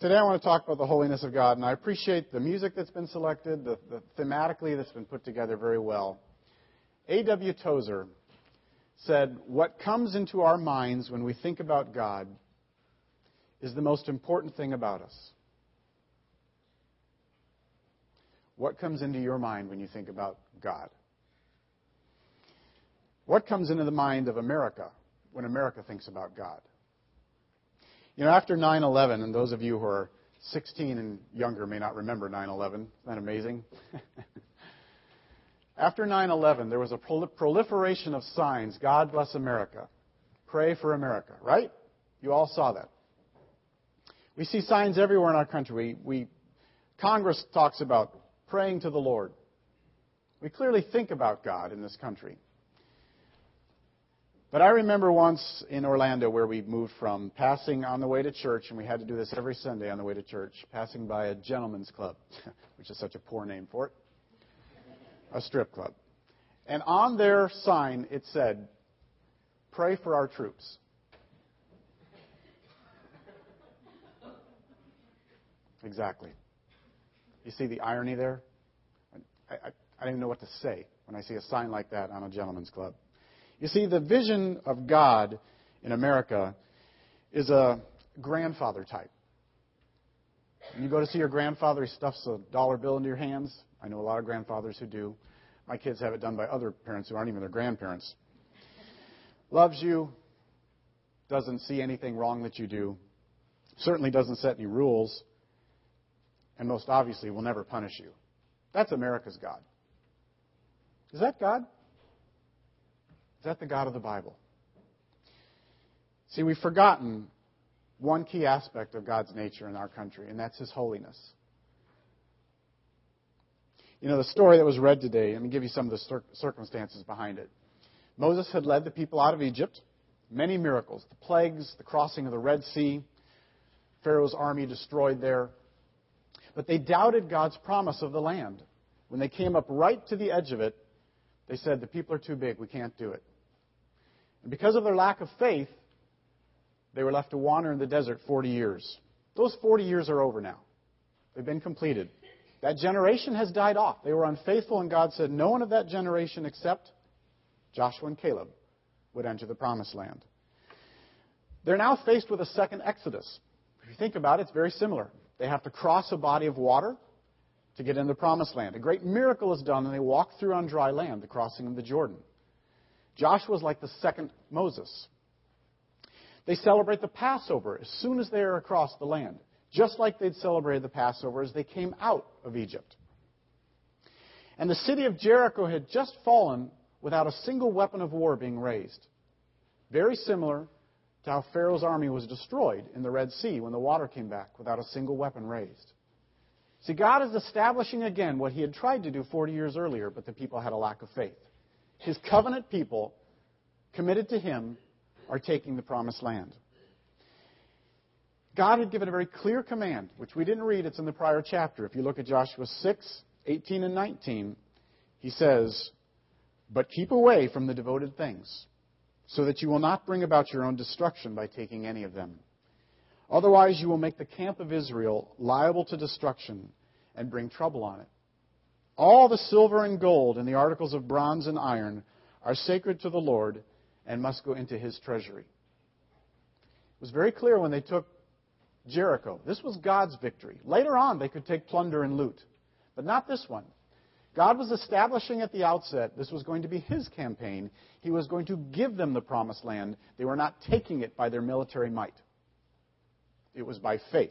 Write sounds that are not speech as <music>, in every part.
today I want to talk about the holiness of God, and I appreciate the music that's been selected, the, the thematically that's been put together very well. A.W. Tozer said, What comes into our minds when we think about God is the most important thing about us. What comes into your mind when you think about God? What comes into the mind of America when America thinks about God? You know, after 9 11, and those of you who are 16 and younger may not remember 9 11. Isn't that amazing? <laughs> after 9 11, there was a proliferation of signs God bless America, pray for America, right? You all saw that. We see signs everywhere in our country. We, we, Congress talks about praying to the Lord. We clearly think about God in this country. But I remember once in Orlando where we moved from passing on the way to church, and we had to do this every Sunday on the way to church, passing by a gentleman's club, <laughs> which is such a poor name for it, a strip club. And on their sign it said, Pray for our troops. Exactly. You see the irony there? I, I, I don't even know what to say when I see a sign like that on a gentleman's club. You see, the vision of God in America is a grandfather type. When you go to see your grandfather, he stuffs a dollar bill into your hands. I know a lot of grandfathers who do. My kids have it done by other parents who aren't even their grandparents. Loves you, doesn't see anything wrong that you do, certainly doesn't set any rules, and most obviously will never punish you. That's America's God. Is that God? That the God of the Bible? See, we've forgotten one key aspect of God's nature in our country, and that's His holiness. You know, the story that was read today, let me give you some of the circumstances behind it. Moses had led the people out of Egypt, many miracles, the plagues, the crossing of the Red Sea, Pharaoh's army destroyed there. But they doubted God's promise of the land. When they came up right to the edge of it, they said, The people are too big, we can't do it. And because of their lack of faith, they were left to wander in the desert 40 years. Those 40 years are over now. They've been completed. That generation has died off. They were unfaithful, and God said, No one of that generation except Joshua and Caleb would enter the promised land. They're now faced with a second Exodus. If you think about it, it's very similar. They have to cross a body of water to get into the promised land. A great miracle is done, and they walk through on dry land, the crossing of the Jordan. Joshua is like the second Moses. They celebrate the Passover as soon as they are across the land, just like they'd celebrated the Passover as they came out of Egypt. And the city of Jericho had just fallen without a single weapon of war being raised. Very similar to how Pharaoh's army was destroyed in the Red Sea when the water came back without a single weapon raised. See, God is establishing again what he had tried to do 40 years earlier, but the people had a lack of faith. His covenant people, committed to Him, are taking the promised land. God had given a very clear command, which we didn't read, it's in the prior chapter. If you look at Joshua 6, 18 and 19, he says, But keep away from the devoted things, so that you will not bring about your own destruction by taking any of them. Otherwise, you will make the camp of Israel liable to destruction and bring trouble on it. All the silver and gold and the articles of bronze and iron are sacred to the Lord and must go into his treasury. It was very clear when they took Jericho. This was God's victory. Later on, they could take plunder and loot, but not this one. God was establishing at the outset this was going to be his campaign. He was going to give them the promised land. They were not taking it by their military might, it was by faith.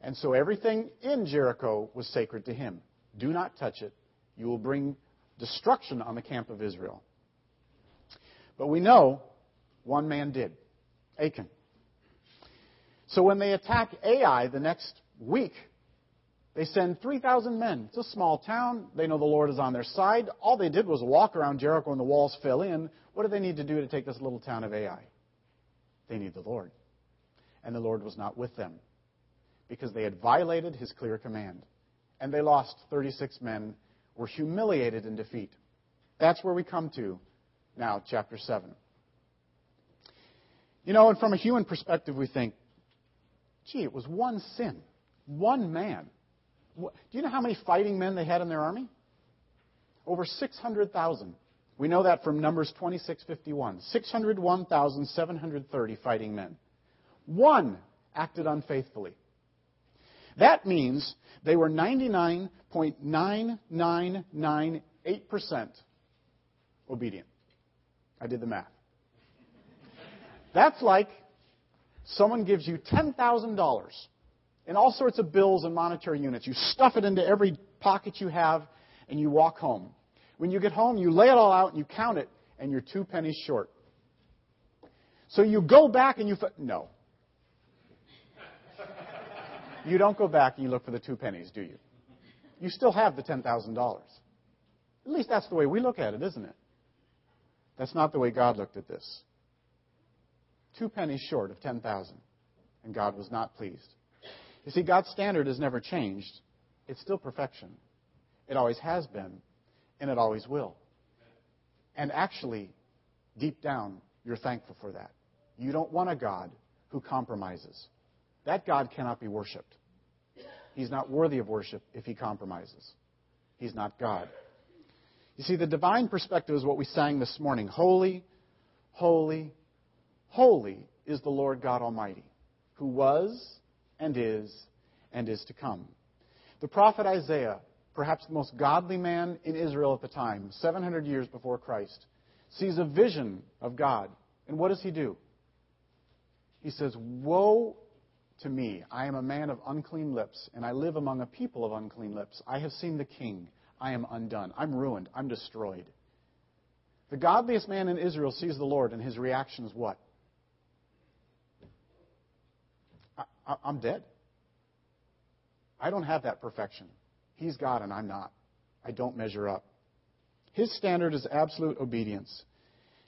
And so everything in Jericho was sacred to him. Do not touch it. You will bring destruction on the camp of Israel. But we know one man did Achan. So when they attack Ai the next week, they send 3,000 men. It's a small town. They know the Lord is on their side. All they did was walk around Jericho and the walls fell in. What do they need to do to take this little town of Ai? They need the Lord. And the Lord was not with them because they had violated his clear command and they lost 36 men, were humiliated in defeat. That's where we come to now, chapter 7. You know, and from a human perspective, we think, Gee, it was one sin, one man. Do you know how many fighting men they had in their army? Over 600,000. We know that from Numbers 26:51. 601,730 fighting men. One acted unfaithfully. That means they were 99.9998% obedient. I did the math. That's like someone gives you $10,000 in all sorts of bills and monetary units. You stuff it into every pocket you have, and you walk home. When you get home, you lay it all out and you count it, and you're two pennies short. So you go back and you. No. You don't go back and you look for the two pennies, do you? You still have the $10,000. At least that's the way we look at it, isn't it? That's not the way God looked at this. Two pennies short of 10,000, and God was not pleased. You see, God's standard has never changed. It's still perfection. It always has been, and it always will. And actually, deep down, you're thankful for that. You don't want a God who compromises. That God cannot be worshiped. He's not worthy of worship if he compromises. He's not God. You see, the divine perspective is what we sang this morning. Holy, holy, holy is the Lord God Almighty, who was and is and is to come. The prophet Isaiah, perhaps the most godly man in Israel at the time, 700 years before Christ, sees a vision of God. And what does he do? He says, Woe to me. I am a man of unclean lips, and I live among a people of unclean lips. I have seen the king. I am undone. I'm ruined. I'm destroyed. The godliest man in Israel sees the Lord, and his reaction is what? I, am dead. I don't have that perfection. He's God, and I'm not. I don't measure up. His standard is absolute obedience.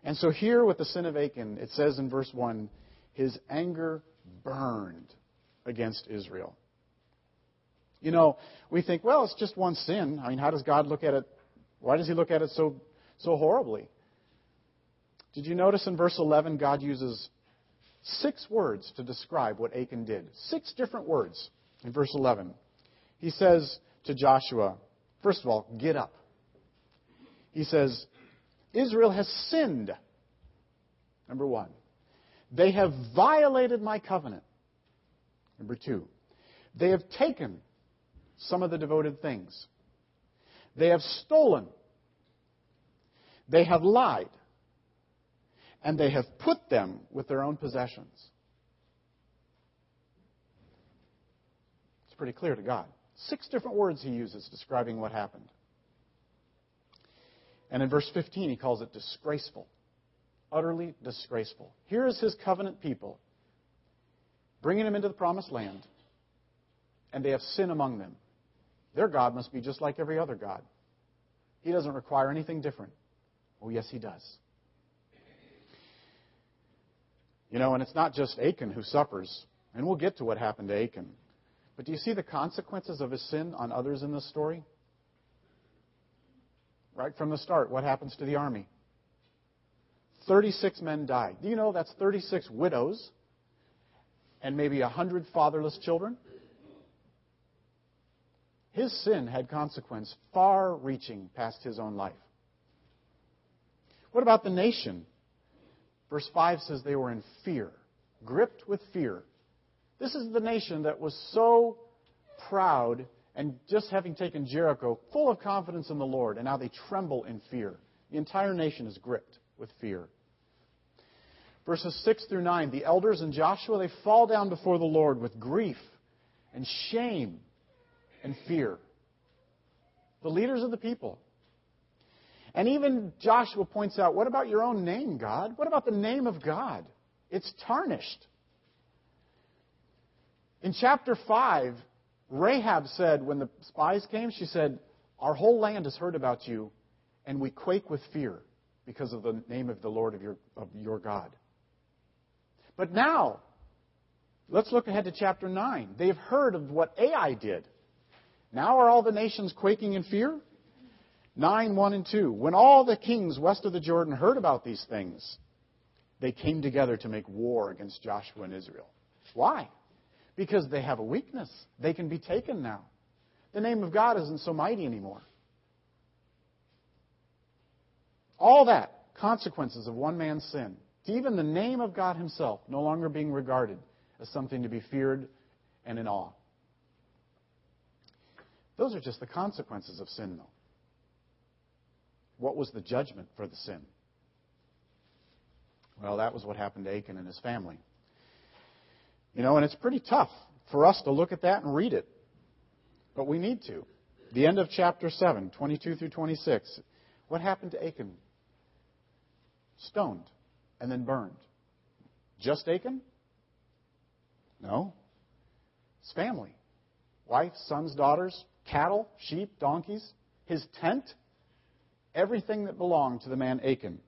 And so here with the sin of Achan, it says in verse 1 his anger burned against Israel. You know, we think, well, it's just one sin. I mean, how does God look at it? Why does he look at it so, so horribly? Did you notice in verse 11, God uses six words to describe what Achan did? Six different words in verse 11. He says to Joshua, first of all, get up. He says, Israel has sinned. Number one. They have violated my covenant. Number two, they have taken some of the devoted things. They have stolen. They have lied. And they have put them with their own possessions. It's pretty clear to God. Six different words he uses describing what happened. And in verse 15, he calls it disgraceful. Utterly disgraceful. Here is his covenant people bringing them into the promised land, and they have sin among them. Their God must be just like every other God. He doesn't require anything different. Oh, yes, he does. You know, and it's not just Achan who suffers, and we'll get to what happened to Achan. But do you see the consequences of his sin on others in this story? Right from the start, what happens to the army? 36 men died. Do you know that's 36 widows and maybe a hundred fatherless children? His sin had consequence far reaching past his own life. What about the nation? Verse 5 says they were in fear, gripped with fear. This is the nation that was so proud and just having taken Jericho, full of confidence in the Lord, and now they tremble in fear. The entire nation is gripped with fear verses 6 through 9, the elders and Joshua, they fall down before the Lord with grief and shame and fear. The leaders of the people. And even Joshua points out, what about your own name, God? What about the name of God? It's tarnished. In chapter 5, Rahab said, when the spies came, she said, Our whole land has heard about you, and we quake with fear because of the name of the Lord of your, of your God. But now, let's look ahead to chapter 9. They've heard of what Ai did. Now are all the nations quaking in fear? 9, 1 and 2. When all the kings west of the Jordan heard about these things, they came together to make war against Joshua and Israel. Why? Because they have a weakness. They can be taken now. The name of God isn't so mighty anymore. All that, consequences of one man's sin, even the name of God Himself no longer being regarded as something to be feared and in awe. Those are just the consequences of sin, though. What was the judgment for the sin? Well, that was what happened to Achan and his family. You know, and it's pretty tough for us to look at that and read it. But we need to. The end of chapter 7, 22 through 26. What happened to Achan? Stoned and then burned. Just Achan? No. His family. Wife, sons, daughters, cattle, sheep, donkeys, his tent, everything that belonged to the man Achan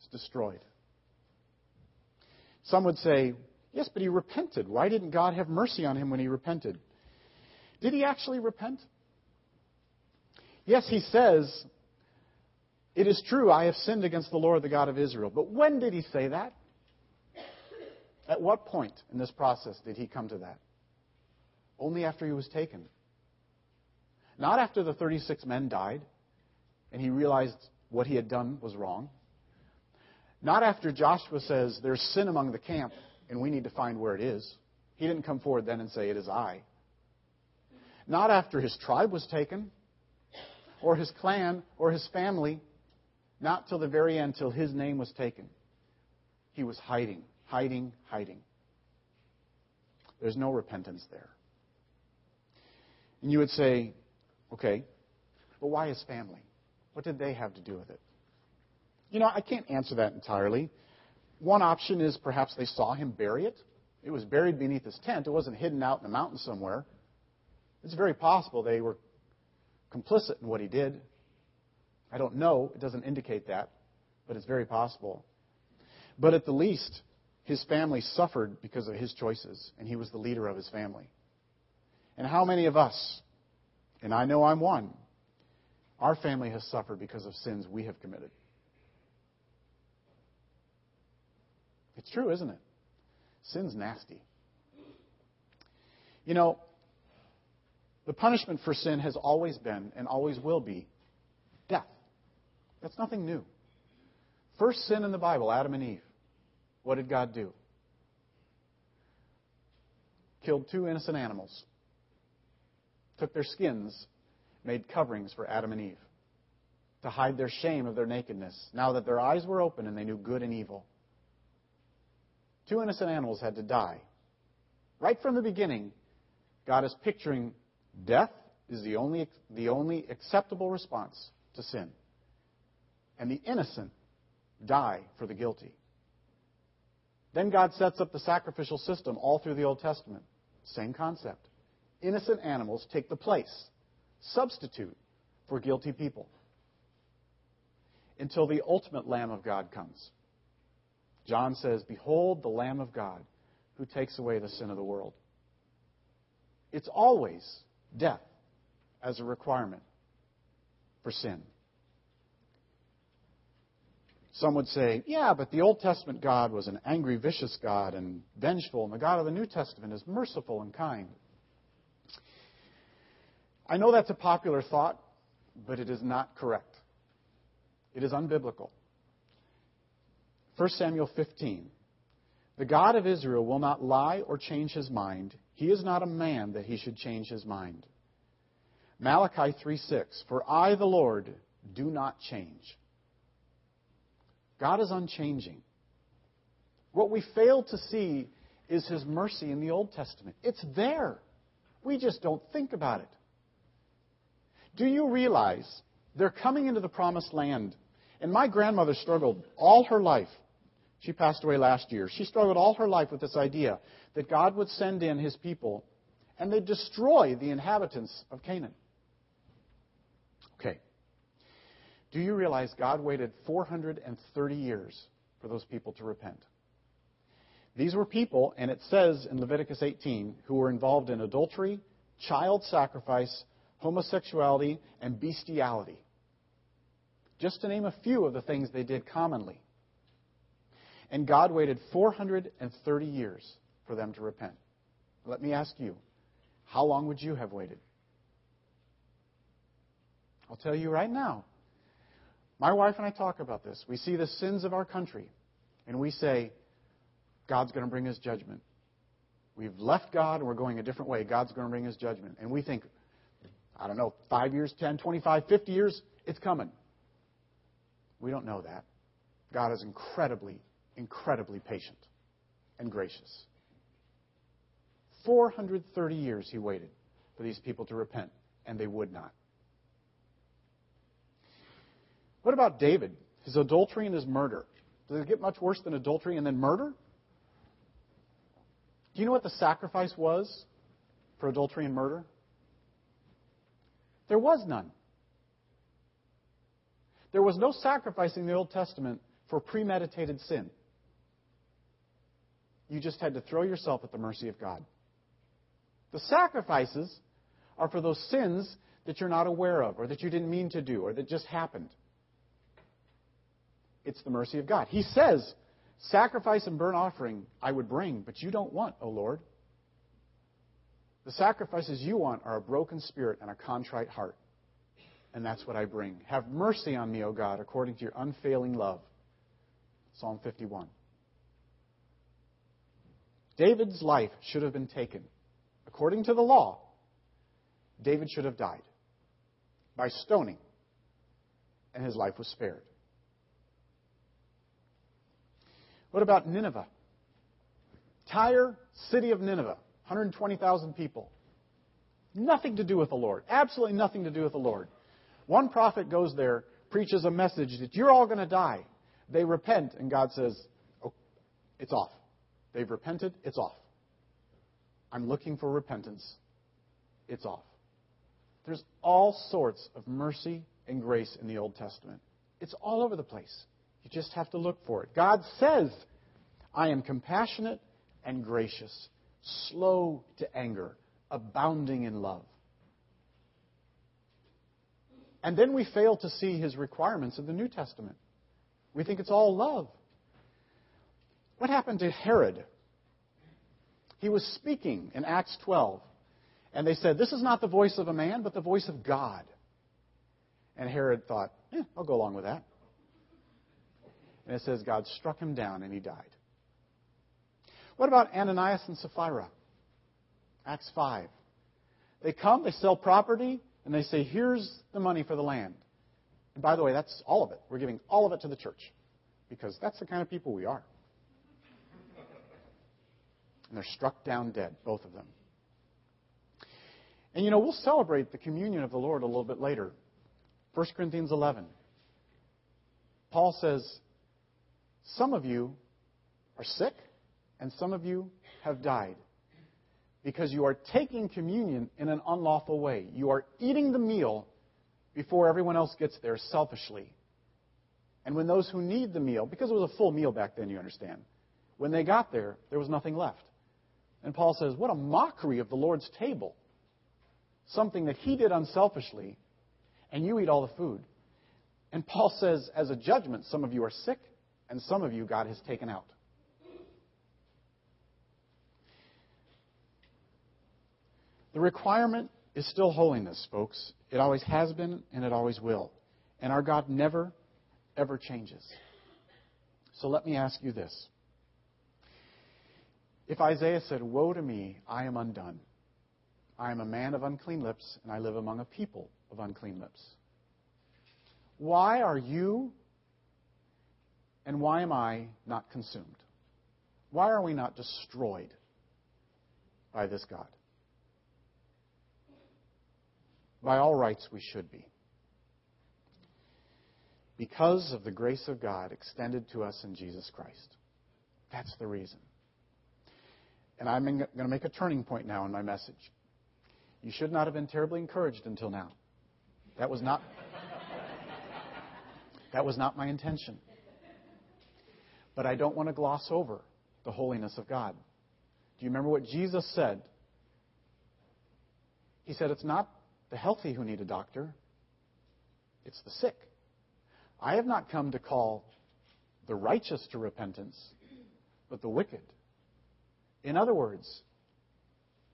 is destroyed. Some would say, yes, but he repented. Why didn't God have mercy on him when he repented? Did he actually repent? Yes, he says, It is true, I have sinned against the Lord, the God of Israel. But when did he say that? At what point in this process did he come to that? Only after he was taken. Not after the 36 men died and he realized what he had done was wrong. Not after Joshua says, There's sin among the camp and we need to find where it is. He didn't come forward then and say, It is I. Not after his tribe was taken, or his clan, or his family. Not till the very end, till his name was taken. He was hiding, hiding, hiding. There's no repentance there. And you would say, okay, but why his family? What did they have to do with it? You know, I can't answer that entirely. One option is perhaps they saw him bury it. It was buried beneath his tent. It wasn't hidden out in the mountain somewhere. It's very possible they were complicit in what he did. I don't know. It doesn't indicate that, but it's very possible. But at the least, his family suffered because of his choices, and he was the leader of his family. And how many of us, and I know I'm one, our family has suffered because of sins we have committed? It's true, isn't it? Sin's nasty. You know, the punishment for sin has always been and always will be. That's nothing new. First sin in the Bible, Adam and Eve. What did God do? Killed two innocent animals. Took their skins, made coverings for Adam and Eve to hide their shame of their nakedness, now that their eyes were open and they knew good and evil. Two innocent animals had to die. Right from the beginning, God is picturing death is the only, the only acceptable response to sin. And the innocent die for the guilty. Then God sets up the sacrificial system all through the Old Testament. Same concept. Innocent animals take the place, substitute for guilty people. Until the ultimate Lamb of God comes. John says, Behold the Lamb of God who takes away the sin of the world. It's always death as a requirement for sin. Some would say, yeah, but the Old Testament God was an angry, vicious God and vengeful, and the God of the New Testament is merciful and kind. I know that's a popular thought, but it is not correct. It is unbiblical. 1 Samuel 15. The God of Israel will not lie or change his mind. He is not a man that he should change his mind. Malachi 3:6 For I the Lord do not change. God is unchanging. What we fail to see is his mercy in the Old Testament. It's there. We just don't think about it. Do you realize they're coming into the promised land? And my grandmother struggled all her life she passed away last year. She struggled all her life with this idea that God would send in his people and they'd destroy the inhabitants of Canaan. Okay. Do you realize God waited 430 years for those people to repent? These were people, and it says in Leviticus 18, who were involved in adultery, child sacrifice, homosexuality, and bestiality. Just to name a few of the things they did commonly. And God waited 430 years for them to repent. Let me ask you, how long would you have waited? I'll tell you right now. My wife and I talk about this. We see the sins of our country, and we say, God's going to bring his judgment. We've left God and we're going a different way. God's going to bring his judgment. And we think, I don't know, 5 years, 10, 25, 50 years, it's coming. We don't know that. God is incredibly, incredibly patient and gracious. 430 years he waited for these people to repent, and they would not. What about David? His adultery and his murder. Does it get much worse than adultery and then murder? Do you know what the sacrifice was for adultery and murder? There was none. There was no sacrifice in the Old Testament for premeditated sin. You just had to throw yourself at the mercy of God. The sacrifices are for those sins that you're not aware of, or that you didn't mean to do, or that just happened. It's the mercy of God. He says, Sacrifice and burnt offering I would bring, but you don't want, O Lord. The sacrifices you want are a broken spirit and a contrite heart. And that's what I bring. Have mercy on me, O God, according to your unfailing love. Psalm 51. David's life should have been taken. According to the law, David should have died by stoning, and his life was spared. What about Nineveh? Tyre, city of Nineveh, 120,000 people. Nothing to do with the Lord. Absolutely nothing to do with the Lord. One prophet goes there, preaches a message that you're all going to die. They repent, and God says, oh, it's off. They've repented, it's off. I'm looking for repentance. It's off. There's all sorts of mercy and grace in the Old Testament. It's all over the place. You just have to look for it. God says, I am compassionate and gracious, slow to anger, abounding in love. And then we fail to see his requirements of the New Testament. We think it's all love. What happened to Herod? He was speaking in Acts 12, and they said, This is not the voice of a man, but the voice of God. And Herod thought, eh, I'll go along with that. And it says God struck him down and he died. What about Ananias and Sapphira? Acts 5. They come, they sell property, and they say, Here's the money for the land. And by the way, that's all of it. We're giving all of it to the church because that's the kind of people we are. And they're struck down dead, both of them. And you know, we'll celebrate the communion of the Lord a little bit later. 1 Corinthians 11. Paul says, some of you are sick, and some of you have died because you are taking communion in an unlawful way. You are eating the meal before everyone else gets there selfishly. And when those who need the meal, because it was a full meal back then, you understand, when they got there, there was nothing left. And Paul says, What a mockery of the Lord's table. Something that he did unselfishly, and you eat all the food. And Paul says, as a judgment, some of you are sick, and some of you God has taken out. The requirement is still holiness, folks. It always has been and it always will. And our God never, ever changes. So let me ask you this. If Isaiah said, Woe to me, I am undone. I am a man of unclean lips, and I live among a people of unclean lips. Why are you and why am I not consumed? Why are we not destroyed by this God? By all rights, we should be. Because of the grace of God extended to us in Jesus Christ. That's the reason. And I'm going to make a turning point now in my message. You should not have been terribly encouraged until now. That was not <laughs> that was not my intention. But I don't want to gloss over the holiness of God. Do you remember what Jesus said? He said, It's not the healthy who need a doctor, it's the sick. I have not come to call the righteous to repentance, but the wicked. In other words,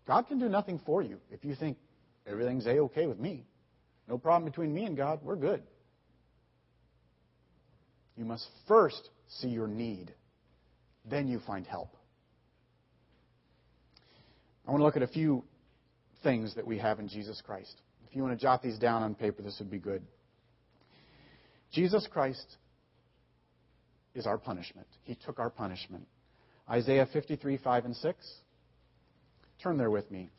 God can do nothing for you if you think everything's a okay with me. No problem between me and God. We're good. You must first see your need. Then you find help. I want to look at a few things that we have in Jesus Christ. If you want to jot these down on paper, this would be good. Jesus Christ is our punishment. He took our punishment. Isaiah 53, 5 and 6. Turn there with me.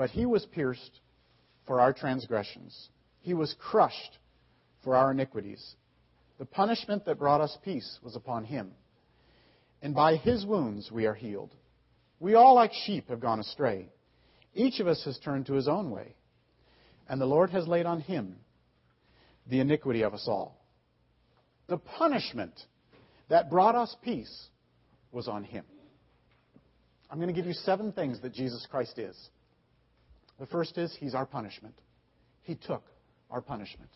But he was pierced for our transgressions, he was crushed for our iniquities. The punishment that brought us peace was upon him. And by his wounds we are healed. We all, like sheep, have gone astray. Each of us has turned to his own way. And the Lord has laid on him the iniquity of us all. The punishment that brought us peace was on him. I'm going to give you seven things that Jesus Christ is. The first is, He's our punishment. He took our punishment.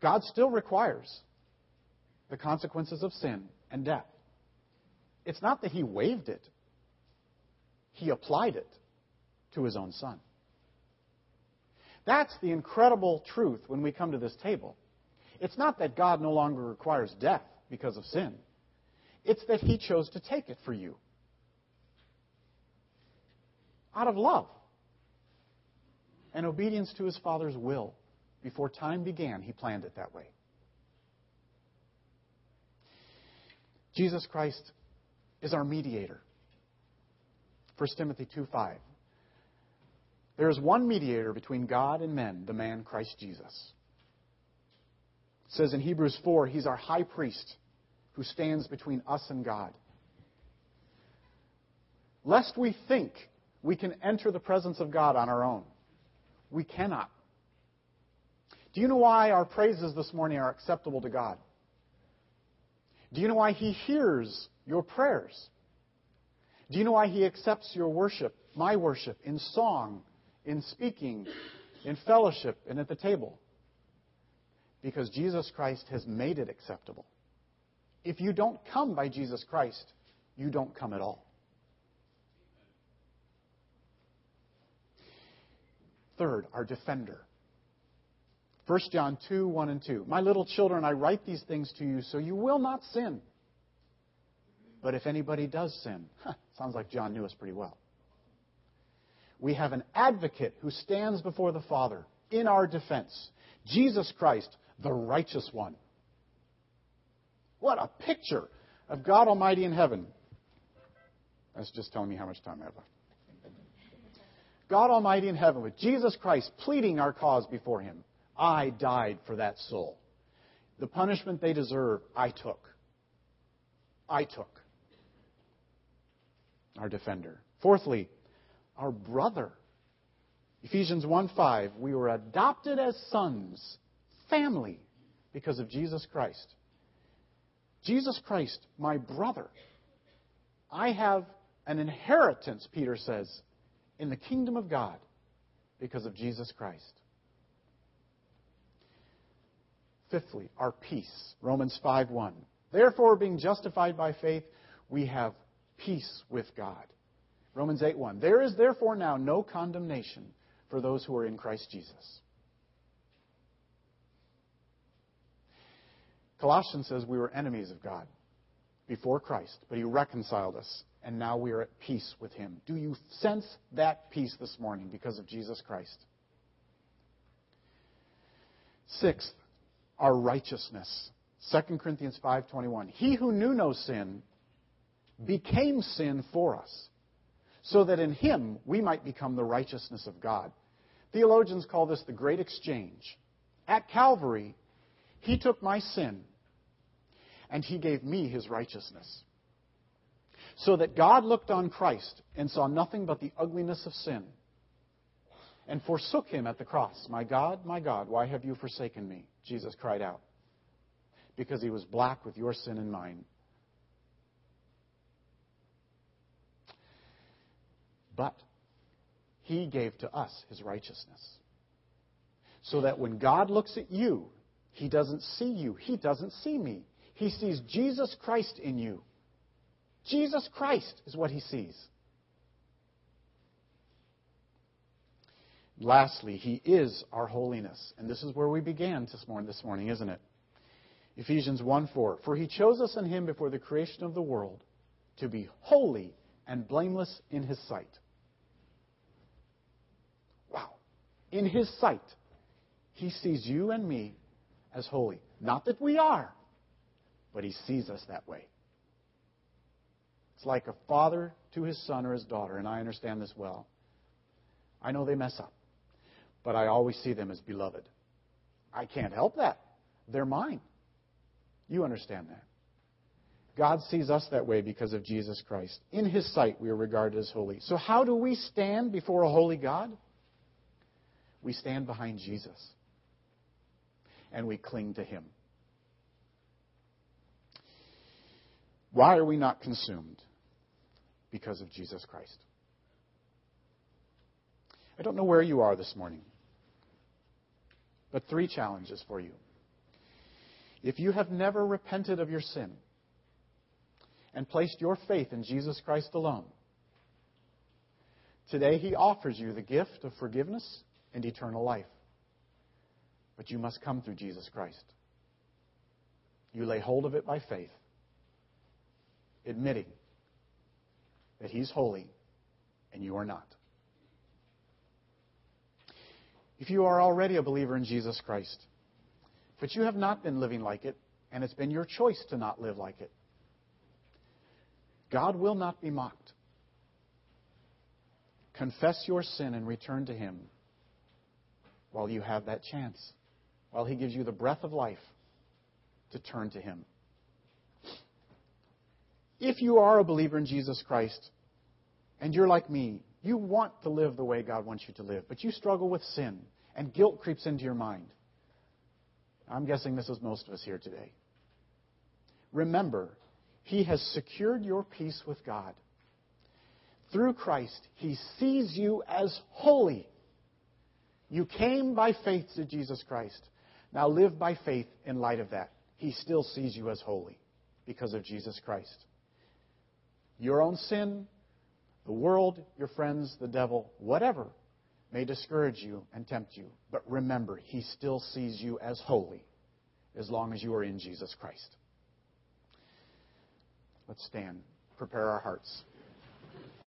God still requires the consequences of sin and death. It's not that He waived it, He applied it to His own Son. That's the incredible truth when we come to this table. It's not that God no longer requires death because of sin. It's that He chose to take it for you. Out of love and obedience to His Father's will. Before time began, He planned it that way. Jesus Christ is our mediator. 1 Timothy 2 5. There is one mediator between God and men, the man Christ Jesus. It says in Hebrews 4, He's our high priest who stands between us and God. Lest we think we can enter the presence of God on our own. We cannot. Do you know why our praises this morning are acceptable to God? Do you know why He hears your prayers? Do you know why He accepts your worship, my worship, in song, in speaking, in fellowship, and at the table? Because Jesus Christ has made it acceptable. If you don't come by Jesus Christ, you don't come at all. Third, our defender. 1 John 2, 1 and 2. My little children, I write these things to you so you will not sin. But if anybody does sin, <laughs> huh, sounds like John knew us pretty well. We have an advocate who stands before the Father in our defense Jesus Christ, the righteous one. What a picture of God Almighty in heaven. That's just telling me how much time I have left. God Almighty in heaven with Jesus Christ pleading our cause before Him. I died for that soul. The punishment they deserve, I took. I took. Our defender. Fourthly, our brother. Ephesians 1 5, we were adopted as sons, family, because of Jesus Christ. Jesus Christ, my brother. I have an inheritance, Peter says, in the kingdom of God because of Jesus Christ. Fifthly, our peace. Romans 5:1. Therefore, being justified by faith, we have peace with God. Romans 8:1. There is therefore now no condemnation for those who are in Christ Jesus. Colossians says we were enemies of God before Christ, but he reconciled us and now we are at peace with him. Do you sense that peace this morning because of Jesus Christ? Sixth, our righteousness. 2 Corinthians 5:21. He who knew no sin became sin for us, so that in him we might become the righteousness of God. Theologians call this the great exchange. At Calvary, he took my sin and he gave me his righteousness. So that God looked on Christ and saw nothing but the ugliness of sin and forsook him at the cross. My God, my God, why have you forsaken me? Jesus cried out. Because he was black with your sin and mine. But he gave to us his righteousness. So that when God looks at you, He doesn't see you. He doesn't see me. He sees Jesus Christ in you. Jesus Christ is what he sees. Lastly, he is our holiness. And this is where we began this morning, this morning isn't it? Ephesians 1 4. For he chose us in him before the creation of the world to be holy and blameless in his sight. Wow. In his sight, he sees you and me as holy. Not that we are, but he sees us that way. It's like a father to his son or his daughter, and I understand this well. I know they mess up, but I always see them as beloved. I can't help that. They're mine. You understand that. God sees us that way because of Jesus Christ. In His sight, we are regarded as holy. So, how do we stand before a holy God? We stand behind Jesus and we cling to Him. Why are we not consumed? Because of Jesus Christ. I don't know where you are this morning, but three challenges for you. If you have never repented of your sin and placed your faith in Jesus Christ alone, today He offers you the gift of forgiveness and eternal life. But you must come through Jesus Christ. You lay hold of it by faith, admitting that He's holy and you are not. If you are already a believer in Jesus Christ, but you have not been living like it, and it's been your choice to not live like it, God will not be mocked. Confess your sin and return to Him while you have that chance while He gives you the breath of life to turn to Him. If you are a believer in Jesus Christ and you're like me, you want to live the way God wants you to live, but you struggle with sin and guilt creeps into your mind. I'm guessing this is most of us here today. Remember, He has secured your peace with God. Through Christ, He sees you as holy. You came by faith to Jesus Christ. Now live by faith in light of that. He still sees you as holy because of Jesus Christ. Your own sin, the world, your friends, the devil, whatever may discourage you and tempt you. But remember, He still sees you as holy as long as you are in Jesus Christ. Let's stand, prepare our hearts.